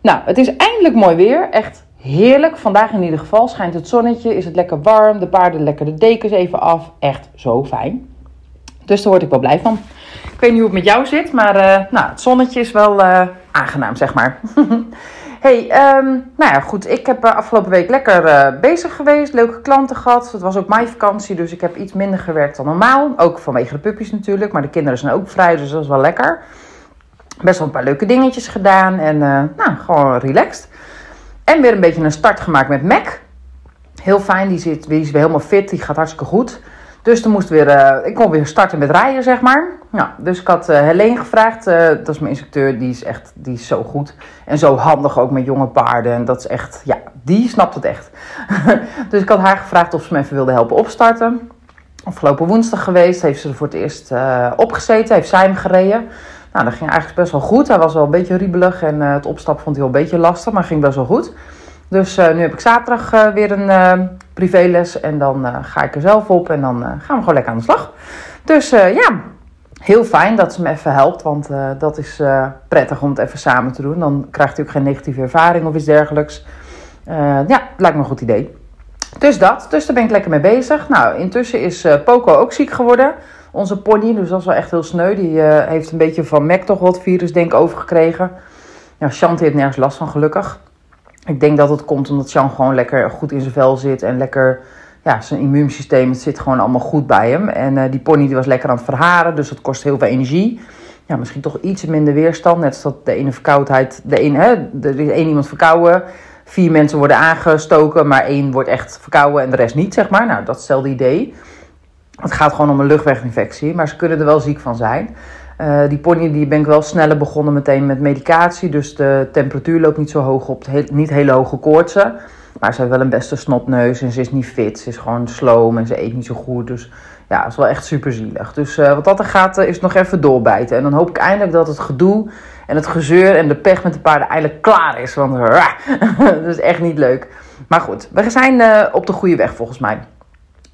Nou, het is eindelijk mooi weer. Echt heerlijk. Vandaag in ieder geval schijnt het zonnetje. Is het lekker warm. De paarden lekker de dekens even af. Echt zo fijn. Dus daar word ik wel blij van. Ik weet niet hoe het met jou zit. Maar uh, nou, het zonnetje is wel uh, aangenaam, zeg maar. hey, um, nou ja, goed. Ik heb uh, afgelopen week lekker bezig geweest. Leuke klanten gehad. Het was ook mijn vakantie. Dus ik heb iets minder gewerkt dan normaal. Ook vanwege de puppies natuurlijk. Maar de kinderen zijn ook vrij. Dus dat is wel lekker best wel een paar leuke dingetjes gedaan. En uh, nou, gewoon relaxed. En weer een beetje een start gemaakt met Mac. Heel fijn, die, zit, die is weer helemaal fit, die gaat hartstikke goed. Dus toen moest weer, uh, ik kon weer starten met rijden, zeg maar. Nou, dus ik had uh, Helene gevraagd, dat is mijn instructeur, die is echt die is zo goed. En zo handig ook met jonge paarden. En dat is echt, ja, die snapt het echt. dus ik had haar gevraagd of ze me even wilde helpen opstarten. Afgelopen woensdag geweest, heeft ze er voor het eerst opgezeten, heeft zij hem gereden. Nou, dat ging eigenlijk best wel goed. Hij was wel een beetje riebelig en uh, het opstappen vond hij wel een beetje lastig, maar ging best wel goed. Dus uh, nu heb ik zaterdag uh, weer een privéles en dan ga ik er zelf op en dan gaan we gewoon lekker aan de slag. Dus ja, heel fijn dat ze me even helpt, want dat is prettig om het even samen te doen. Dan krijgt hij ook geen negatieve ervaring of iets dergelijks. ja, lijkt me een goed idee. Dus dat, dus daar ben ik lekker mee bezig. Nou, intussen is Poco ook ziek geworden onze pony. Dus dat is wel echt heel sneu. Die uh, heeft een beetje van Mac toch wat virus denk ik overgekregen. Ja, Chant heeft nergens last van gelukkig. Ik denk dat het komt omdat Jean gewoon lekker goed in zijn vel zit. En lekker, ja, zijn immuunsysteem zit gewoon allemaal goed bij hem. En uh, die pony die was lekker aan het verharen. Dus dat kost heel veel energie. Ja, misschien toch iets minder weerstand. Net zoals de ene verkoudheid, de hè, er is één iemand verkouden. Vier mensen worden aangestoken, maar één wordt echt verkouden en de rest niet, zeg maar. Nou, dat is hetzelfde idee. Het gaat gewoon om een luchtweginfectie, maar ze kunnen er wel ziek van zijn. Uh, die pony die ben ik wel sneller begonnen meteen met medicatie. Dus de temperatuur loopt niet zo hoog op. Niet hele hoge koortsen. Maar ze heeft wel een beste snotneus en ze is niet fit. Ze is gewoon sloom en ze eet niet zo goed. Dus ja, het is wel echt super zielig. Dus uh, wat dat er gaat, uh, is nog even doorbijten. En dan hoop ik eindelijk dat het gedoe en het gezeur en de pech met de paarden eindelijk klaar is. Want dat is echt niet leuk. Maar goed, we zijn op de goede weg volgens mij.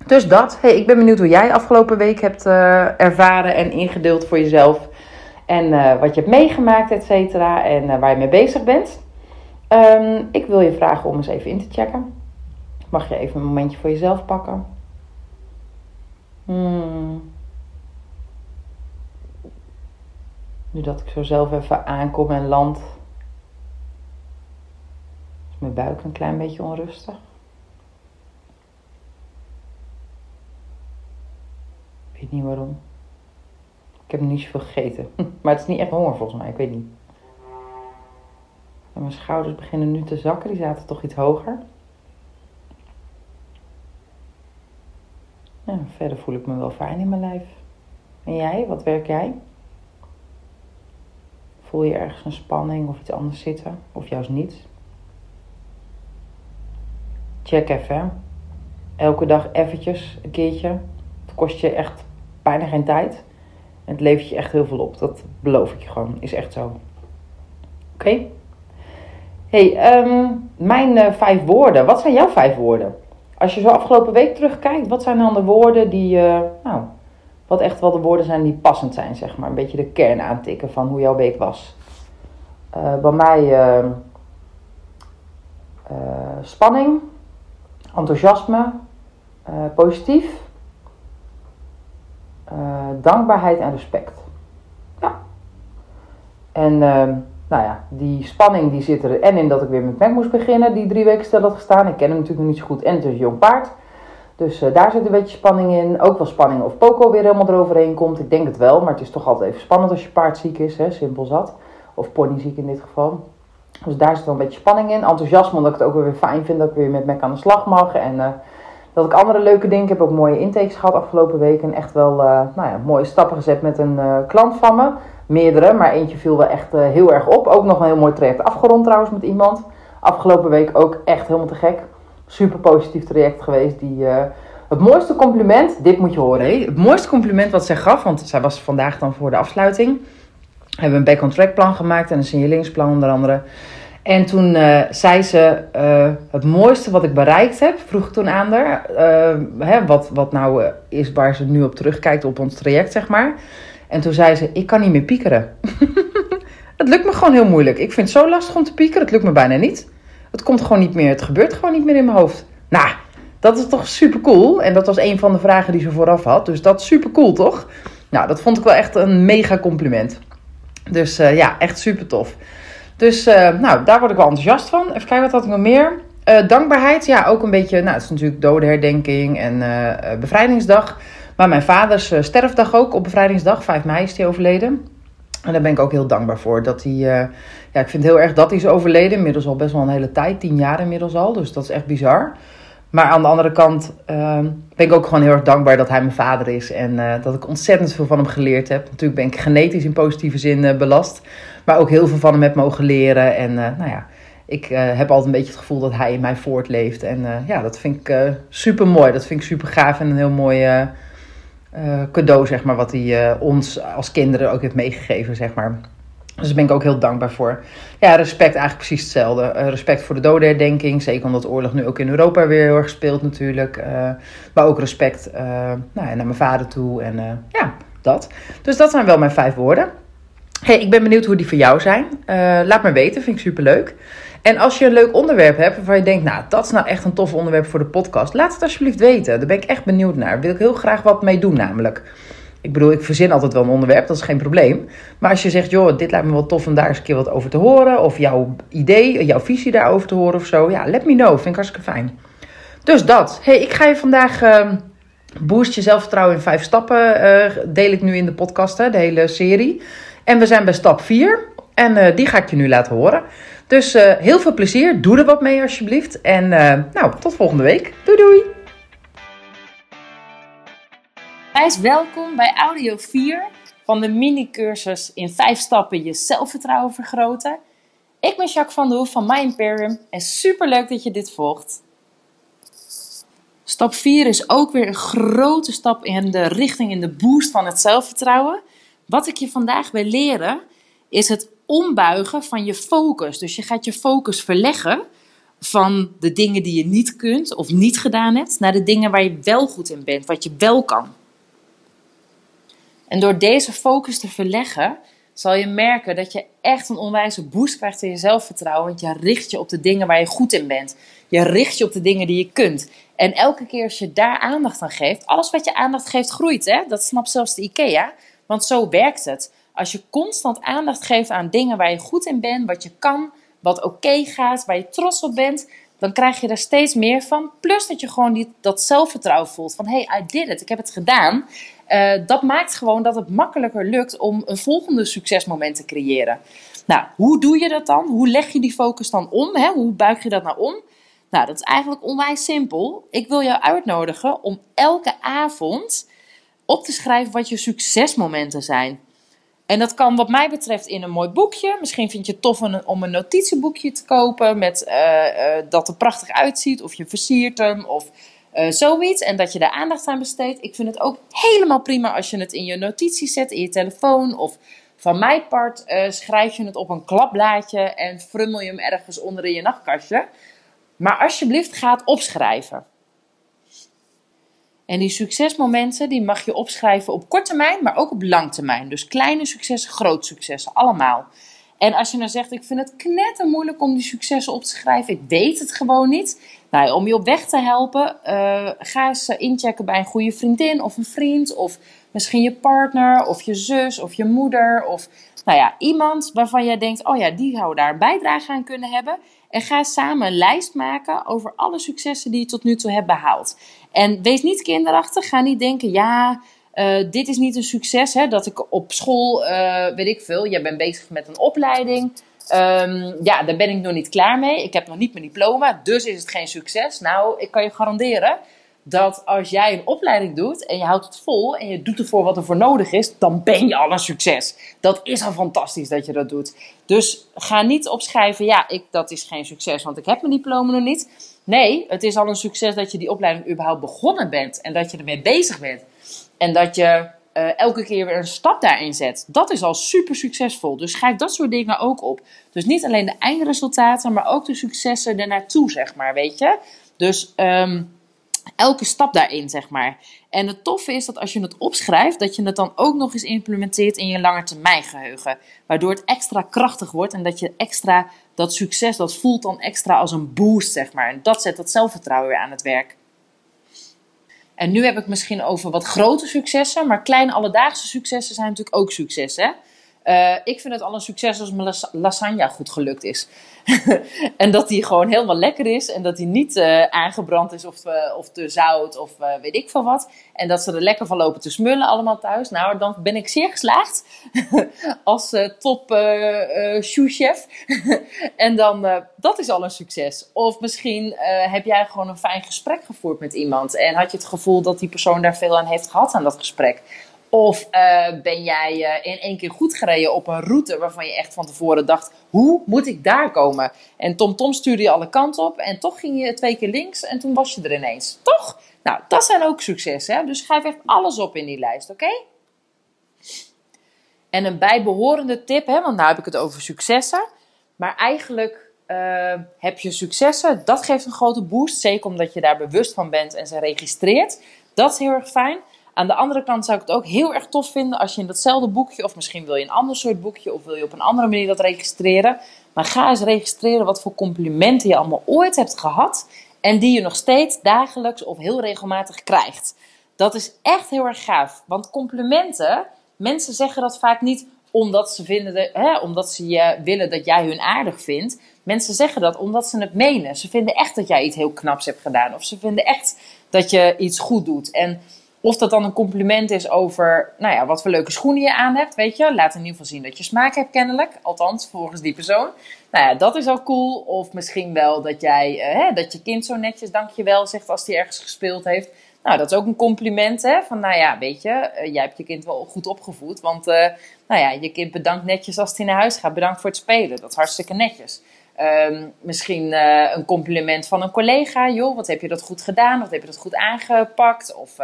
Dus dat. Hey, ik ben benieuwd hoe jij afgelopen week hebt uh, ervaren en ingedeeld voor jezelf. En uh, wat je hebt meegemaakt, et cetera. En uh, waar je mee bezig bent. Um, ik wil je vragen om eens even in te checken. Mag je even een momentje voor jezelf pakken? Hmm. Nu dat ik zo zelf even aankom en land. Is mijn buik een klein beetje onrustig. Niet waarom. Ik heb niet zoveel gegeten. Maar het is niet echt honger volgens mij, ik weet niet. En mijn schouders beginnen nu te zakken, die zaten toch iets hoger. Verder voel ik me wel fijn in mijn lijf. En jij, wat werk jij? Voel je ergens een spanning of iets anders zitten? Of juist niet? Check even. Elke dag eventjes, een keertje. Het kost je echt bijna geen tijd. En het levert je echt heel veel op. Dat beloof ik je gewoon. Is echt zo. Oké? hey, um, mijn uh, vijf woorden. Wat zijn jouw vijf woorden? Als je zo afgelopen week terugkijkt, wat zijn dan de woorden die, uh, nou, wat echt wel de woorden zijn die passend zijn, zeg maar. Een beetje de kern aantikken van hoe jouw week was. Uh, bij mij ehm, spanning, enthousiasme, positief, uh, dankbaarheid en respect. Ja. En uh, nou ja, die spanning die zit er en in dat ik weer met Mac moest beginnen, die drie weken stil had gestaan. Ik ken hem natuurlijk nog niet zo goed en het is jong paard. Dus uh, daar zit een beetje spanning in. Ook wel spanning of Poco weer helemaal eroverheen komt. Ik denk het wel, maar het is toch altijd even spannend als je paard ziek is, hè? simpel zat. Of pony ziek in dit geval. Dus daar zit wel een beetje spanning in. Enthousiasme, omdat ik het ook weer fijn vind dat ik weer met Mac aan de slag mag. En Dat ik andere leuke dingen. Heb ook mooie intakes gehad afgelopen week. En echt wel uh, nou ja, mooie stappen gezet met een uh, klant van me. Meerdere, maar eentje viel wel echt uh, heel erg op. Ook nog een heel mooi traject afgerond trouwens met iemand. Afgelopen week ook echt helemaal te gek. Super positief traject geweest. Die, het mooiste compliment, dit moet je horen. Hé. Het mooiste compliment wat zij gaf, want zij was vandaag dan voor de afsluiting. Hebben we een back-on-track plan gemaakt en een signaleringsplan onder andere. En toen uh, zei ze, uh, het mooiste wat ik bereikt heb, vroeg ik toen aan haar, uh, hè, wat, wat nou is waar ze nu op terugkijkt op ons traject, zeg maar. En toen zei ze, ik kan niet meer piekeren. het lukt me gewoon heel moeilijk. Ik vind het zo lastig om te piekeren, het lukt me bijna niet. Het komt gewoon niet meer, het gebeurt gewoon niet meer in mijn hoofd. Nou, dat is toch super cool. En dat was een van de vragen die ze vooraf had. Dus dat is super cool, toch? Nou, dat vond ik wel echt een mega compliment. Dus ja, echt super tof. Dus uh, nou, daar word ik wel enthousiast van. Even kijken, wat had ik nog meer? Uh, dankbaarheid, ja, ook een beetje. Nou, het is natuurlijk dodenherdenking en uh, bevrijdingsdag. Maar mijn vaders sterfdag ook op bevrijdingsdag. 5 mei is hij overleden. En daar ben ik ook heel dankbaar voor. Dat hij, ja, ik vind heel erg dat hij is overleden. Inmiddels al best wel een hele tijd, tien jaar inmiddels al. Dus dat is echt bizar. Maar aan de andere kant ben ik ook gewoon heel erg dankbaar dat hij mijn vader is. En dat ik ontzettend veel van hem geleerd heb. Natuurlijk ben ik genetisch in positieve zin belast. Maar ook heel veel van hem heb mogen leren. En uh, nou ja, ik uh, heb altijd een beetje het gevoel dat hij in mij voortleeft. En uh, ja, dat vind ik super mooi. Dat vind ik super gaaf en een heel mooi cadeau, zeg maar, wat hij ons als kinderen ook heeft meegegeven, zeg maar. Dus daar ben ik ook heel dankbaar voor. Ja, respect eigenlijk precies hetzelfde. respect voor de dodenherdenking. Zeker omdat oorlog nu ook in Europa weer heel erg speelt natuurlijk. maar ook respect nou, naar mijn vader toe. En ja, dat. Dus dat zijn wel mijn vijf woorden. Hey, ik ben benieuwd hoe die voor jou zijn. Uh, laat me weten, vind ik superleuk. En als je een leuk onderwerp hebt waarvan je denkt, nou, dat is nou echt een tof onderwerp voor de podcast, laat het alsjeblieft weten. Daar ben ik echt benieuwd naar. Wil ik heel graag wat mee doen, namelijk. Ik bedoel, ik verzin altijd wel een onderwerp, dat is geen probleem. Maar als je zegt, joh, dit lijkt me wel tof om daar eens een keer wat over te horen, of jouw idee, jouw visie daarover te horen of zo, ja, let me know. Vind ik hartstikke fijn. Dus dat. Hey, ik ga je vandaag. Uh, Boost je zelfvertrouwen in vijf stappen. Uh, deel ik nu in de podcast, hè, de hele serie. En we zijn bij stap 4. En uh, die ga ik je nu laten horen. Dus uh, heel veel plezier. Doe er wat mee alsjeblieft. En uh, nou, tot volgende week. Doei doei. Wijs welkom bij audio 4 van de mini-cursus in 5 stappen je zelfvertrouwen vergroten. Ik ben Jacques van der Hoef van My Imperium en super leuk dat je dit volgt. Stap 4 is ook weer een grote stap in de richting in de boost van het zelfvertrouwen. Wat ik je vandaag wil leren is het ombuigen van je focus. Dus je gaat je focus verleggen van de dingen die je niet kunt of niet gedaan hebt, naar de dingen waar je wel goed in bent, wat je wel kan. En door deze focus te verleggen, zal je merken dat je echt een onwijze boost krijgt in je zelfvertrouwen. Want je richt je op de dingen waar je goed in bent. Je richt je op de dingen die je kunt. En elke keer als je daar aandacht aan geeft, alles wat je aandacht geeft groeit. Hè? Dat snapt zelfs de IKEA. Want zo werkt het. Als je constant aandacht geeft aan dingen waar je goed in bent, wat je kan, wat oké gaat, waar je trots op bent, dan krijg je er steeds meer van. Plus dat je gewoon die, dat zelfvertrouwen voelt van hey, I did it, ik heb het gedaan. Uh, dat maakt gewoon dat het makkelijker lukt om een volgende succesmoment te creëren. Nou, hoe doe je dat dan? Hoe leg je die focus dan om? Hè? Hoe buig je dat nou om? Nou, dat is eigenlijk onwijs simpel. Ik wil jou uitnodigen om elke avond op te schrijven wat je succesmomenten zijn. En dat kan wat mij betreft in een mooi boekje. Misschien vind je het tof om een notitieboekje te kopen met uh, uh, dat er prachtig uitziet. Of je versiert hem of uh, zoiets. En dat je daar aandacht aan besteedt. Ik vind het ook helemaal prima als je het in je notities zet, in je telefoon. Of van mijn part schrijf je het op een klapblaadje en frummel je hem ergens onder in je nachtkastje. Maar alsjeblieft, ga het opschrijven. En die succesmomenten die mag je opschrijven op korte termijn, maar ook op lang termijn. Dus kleine successen, groot successen, allemaal. En als je nou zegt, ik vind het knetter moeilijk om die successen op te schrijven, ik weet het gewoon niet. Nou, om je op weg te helpen, uh, ga eens inchecken bij een goede vriendin of een vriend, of misschien je partner, of je zus, of je moeder, of nou ja, iemand waarvan jij denkt, oh ja, die zou daar een bijdrage aan kunnen hebben. En ga samen een lijst maken over alle successen die je tot nu toe hebt behaald. En wees niet kinderachtig. Ga niet denken, ja, uh, dit is niet een succes. Hè, dat ik op school, uh, weet ik veel, jij bent bezig met een opleiding. Um, ja, daar ben ik nog niet klaar mee. Ik heb nog niet mijn diploma, dus is het geen succes. Nou, ik kan je garanderen dat als jij een opleiding doet en je houdt het vol en je doet ervoor wat er voor nodig is, dan ben je al een succes. Dat is al fantastisch dat je dat doet. Dus ga niet opschrijven, ja, ik, dat is geen succes, want ik heb mijn diploma nog niet. Nee, het is al een succes dat je die opleiding überhaupt begonnen bent en dat je ermee bezig bent. En dat je uh, elke keer weer een stap daarin zet. Dat is al super succesvol. Dus schrijf dat soort dingen ook op. Dus niet alleen de eindresultaten, maar ook de successen ernaartoe, zeg maar, weet je. Dus um, elke stap daarin, zeg maar. En het toffe is dat als je het opschrijft, dat je het dan ook nog eens implementeert in je langetermijngeheugen. Waardoor het extra krachtig wordt en dat je extra, dat succes, dat voelt dan extra als een boost, zeg maar. En dat zet dat zelfvertrouwen weer aan het werk. En nu heb ik misschien over wat grote successen, maar kleine alledaagse successen zijn natuurlijk ook successen. Uh, ik vind het al een succes als mijn lasagne goed gelukt is. en dat die gewoon helemaal lekker is. En dat die niet uh, aangebrand is of, uh, of te zout of weet ik veel wat. En dat ze er lekker van lopen te smullen allemaal thuis. Nou, dan ben ik zeer geslaagd. als top chef. en dan, dat is al een succes. Of misschien heb jij gewoon een fijn gesprek gevoerd met iemand. En had je het gevoel dat die persoon daar veel aan heeft gehad aan dat gesprek. Of uh, ben jij uh, in één keer goed gereden op een route waarvan je echt van tevoren dacht: hoe moet ik daar komen? En TomTom Tom stuurde je alle kanten op en toch ging je twee keer links en toen was je er ineens. Toch? Nou, dat zijn ook successen. Hè? Dus schrijf echt alles op in die lijst, oké? En een bijbehorende tip, hè, want nu heb ik het over successen. Maar eigenlijk uh, heb je successen, dat geeft een grote boost. Zeker omdat je daar bewust van bent en ze registreert. Dat is heel erg fijn. Aan de andere kant zou ik het ook heel erg tof vinden als je in datzelfde boekje, of misschien wil je een ander soort boekje, of wil je op een andere manier dat registreren. Maar ga eens registreren wat voor complimenten je allemaal ooit hebt gehad en die je nog steeds dagelijks of heel regelmatig krijgt. Dat is echt heel erg gaaf. Want complimenten, mensen zeggen dat vaak niet omdat ze, vinden de, hè, omdat ze je willen dat jij hun aardig vindt. Mensen zeggen dat omdat ze het menen. Ze vinden echt dat jij iets heel knaps hebt gedaan. Of ze vinden echt dat je iets goed doet. En of dat dan een compliment is over, nou ja, wat voor leuke schoenen je aan hebt, weet je. Laat in ieder geval zien dat je smaak hebt kennelijk. Althans, volgens die persoon. Nou ja, dat is al cool. Of misschien wel dat jij, uh, hè, dat je kind zo netjes dankjewel zegt als hij ergens gespeeld heeft. Nou, dat is ook een compliment, hè. Van, nou ja, weet je, uh, jij hebt je kind wel goed opgevoed. Want, uh, nou ja, je kind bedankt netjes als hij naar huis gaat. Bedankt voor het spelen. Dat is hartstikke netjes. Um, misschien een compliment van een collega. Joh, wat heb je dat goed gedaan? Of heb je dat goed aangepakt? Of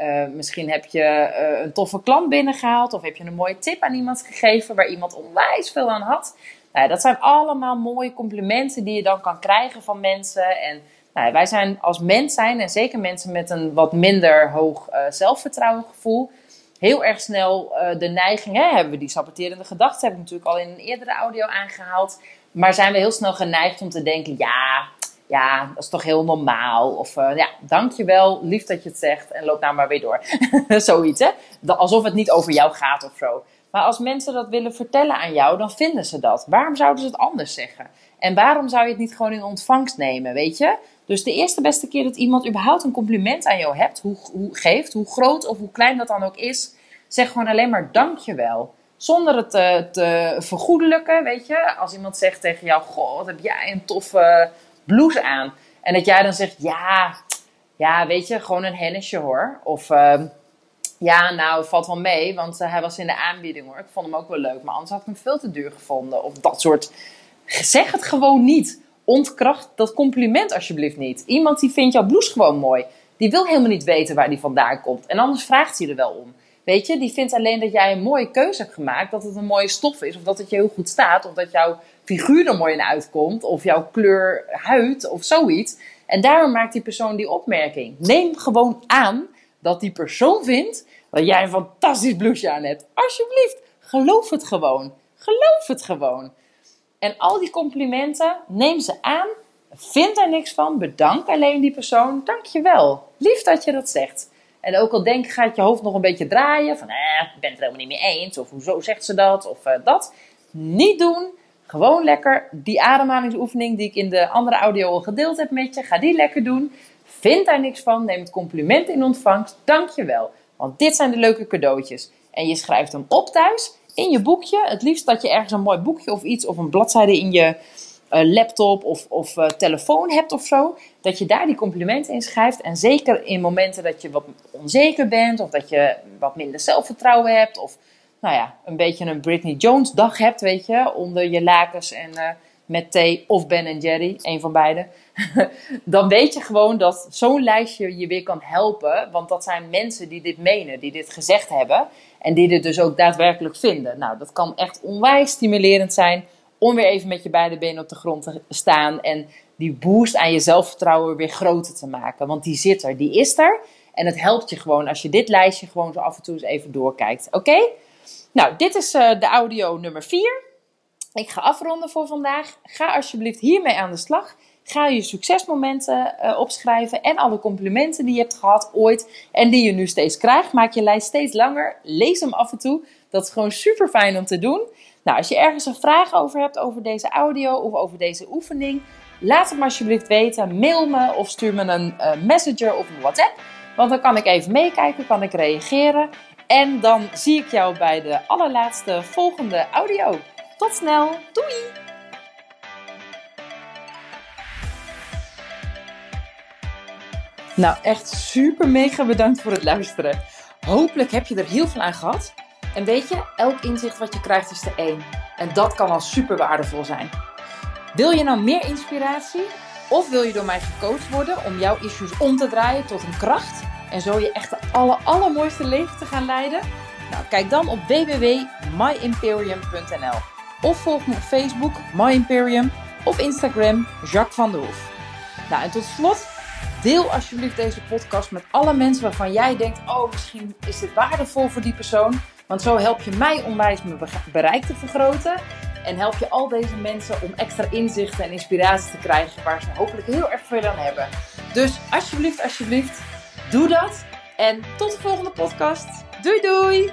uh, misschien heb je uh, een toffe klant binnengehaald of heb je een mooie tip aan iemand gegeven waar iemand onwijs veel aan had. Nou, dat zijn allemaal mooie complimenten die je dan kan krijgen van mensen. En nou, wij zijn als mens zijn, en zeker mensen met een wat minder hoog uh, zelfvertrouwengevoel, heel erg snel de neiging, hè, hebben we die saboterende gedachten, heb ik natuurlijk al in een eerdere audio aangehaald. Maar zijn we heel snel geneigd om te denken, ja, ja, dat is toch heel normaal. Of uh, ja, dankjewel, lief dat je het zegt en loop nou maar weer door. Zoiets, hè? Alsof het niet over jou gaat of zo. Maar als mensen dat willen vertellen aan jou, dan vinden ze dat. Waarom zouden ze het anders zeggen? En waarom zou je het niet gewoon in ontvangst nemen, weet je? Dus de eerste beste keer dat iemand überhaupt een compliment aan jou hebt, hoe, hoe geeft, hoe groot of hoe klein dat dan ook is, zeg gewoon alleen maar dankjewel. Zonder het te, te vergoedelijken, weet je. Als iemand zegt tegen jou, goh, wat heb jij een toffe blouse aan. En dat jij dan zegt, ja, ja, weet je, gewoon een hennisje hoor. Of uh, ja, nou, valt wel mee, want uh, hij was in de aanbieding hoor. Ik vond hem ook wel leuk, maar anders had ik hem veel te duur gevonden. Of dat soort. Zeg het gewoon niet. Ontkracht dat compliment alsjeblieft niet. Iemand die vindt jouw blouse gewoon mooi. Die wil helemaal niet weten waar die vandaan komt. En anders vraagt hij er wel om. Weet je, die vindt alleen dat jij een mooie keuze hebt gemaakt. Dat het een mooie stof is. Of dat het je heel goed staat. Of dat jouw figuur er mooi in uitkomt. Of jouw kleur huid of zoiets. En daarom maakt die persoon die opmerking. Neem gewoon aan dat die persoon vindt dat jij een fantastisch blouseje aan hebt. Alsjeblieft, geloof het gewoon. Geloof het gewoon. En al die complimenten, neem ze aan. Vind er niks van. Bedank alleen die persoon. Dankjewel. Lief dat je dat zegt. En ook al denk gaat je hoofd nog een beetje draaien. Van, eh, ik ben het er helemaal niet mee eens. Of hoezo zegt ze dat? Of uh, dat. Niet doen. Gewoon lekker die ademhalingsoefening die ik in de andere audio al gedeeld heb met je. Ga die lekker doen. Vind daar niks van. Neem het compliment in ontvangst. Dank je wel. Want dit zijn de leuke cadeautjes. En je schrijft hem op thuis in je boekje. Het liefst dat je ergens een mooi boekje of iets of een bladzijde in je uh, laptop of, of uh, telefoon hebt of zo. dat je daar die complimenten in schrijft. En zeker in momenten dat je wat onzeker bent, of dat je wat minder zelfvertrouwen hebt, of nou ja, een beetje een Britney Jones dag hebt, weet je, onder je lakens en uh, met thee of Ben Jerry, een van beide. dan weet je gewoon dat zo'n lijstje je weer kan helpen. Want dat zijn mensen die dit menen, die dit gezegd hebben. En die dit dus ook daadwerkelijk vinden. Nou, dat kan echt onwijs stimulerend zijn om weer even met je beide benen op de grond te staan. En die boost aan je zelfvertrouwen weer groter te maken. Want die zit er, die is er. En het helpt je gewoon als je dit lijstje gewoon zo af en toe eens even doorkijkt. Oké? Nou, dit is uh, de audio nummer 4. Ik ga afronden voor vandaag. Ga alsjeblieft hiermee aan de slag. Ga je succesmomenten uh, opschrijven en alle complimenten die je hebt gehad ooit en die je nu steeds krijgt. Maak je lijst steeds langer. Lees hem af en toe. Dat is gewoon super fijn om te doen. Nou, als je ergens een vraag over hebt over deze audio of over deze oefening, laat het me alsjeblieft weten. Mail me of stuur me een uh, messenger of een WhatsApp. Want dan kan ik even meekijken, kan ik reageren. En dan zie ik jou bij de allerlaatste volgende audio. Tot snel. Doei! Nou, echt super mega bedankt voor het luisteren. Hopelijk heb je er heel veel aan gehad. En weet je, elk inzicht wat je krijgt is de één. En dat kan al super waardevol zijn. Wil je nou meer inspiratie? Of wil je door mij gecoacht worden om jouw issues om te draaien tot een kracht? En zo je echt de aller, allermooiste leven te gaan leiden? Nou, kijk dan op www.myimperium.nl Of volg me op Facebook, My Imperium, of Instagram, Jacques van der Hoef. Nou, en tot slot, deel alsjeblieft deze podcast met alle mensen waarvan jij denkt: oh, misschien is dit waardevol voor die persoon. Want zo help je mij onwijs mijn bereik te vergroten. En help je al deze mensen om extra inzichten en inspiratie te krijgen waar ze hopelijk heel erg veel aan hebben. Dus alsjeblieft, alsjeblieft, doe dat. En tot de volgende podcast. Doei doei!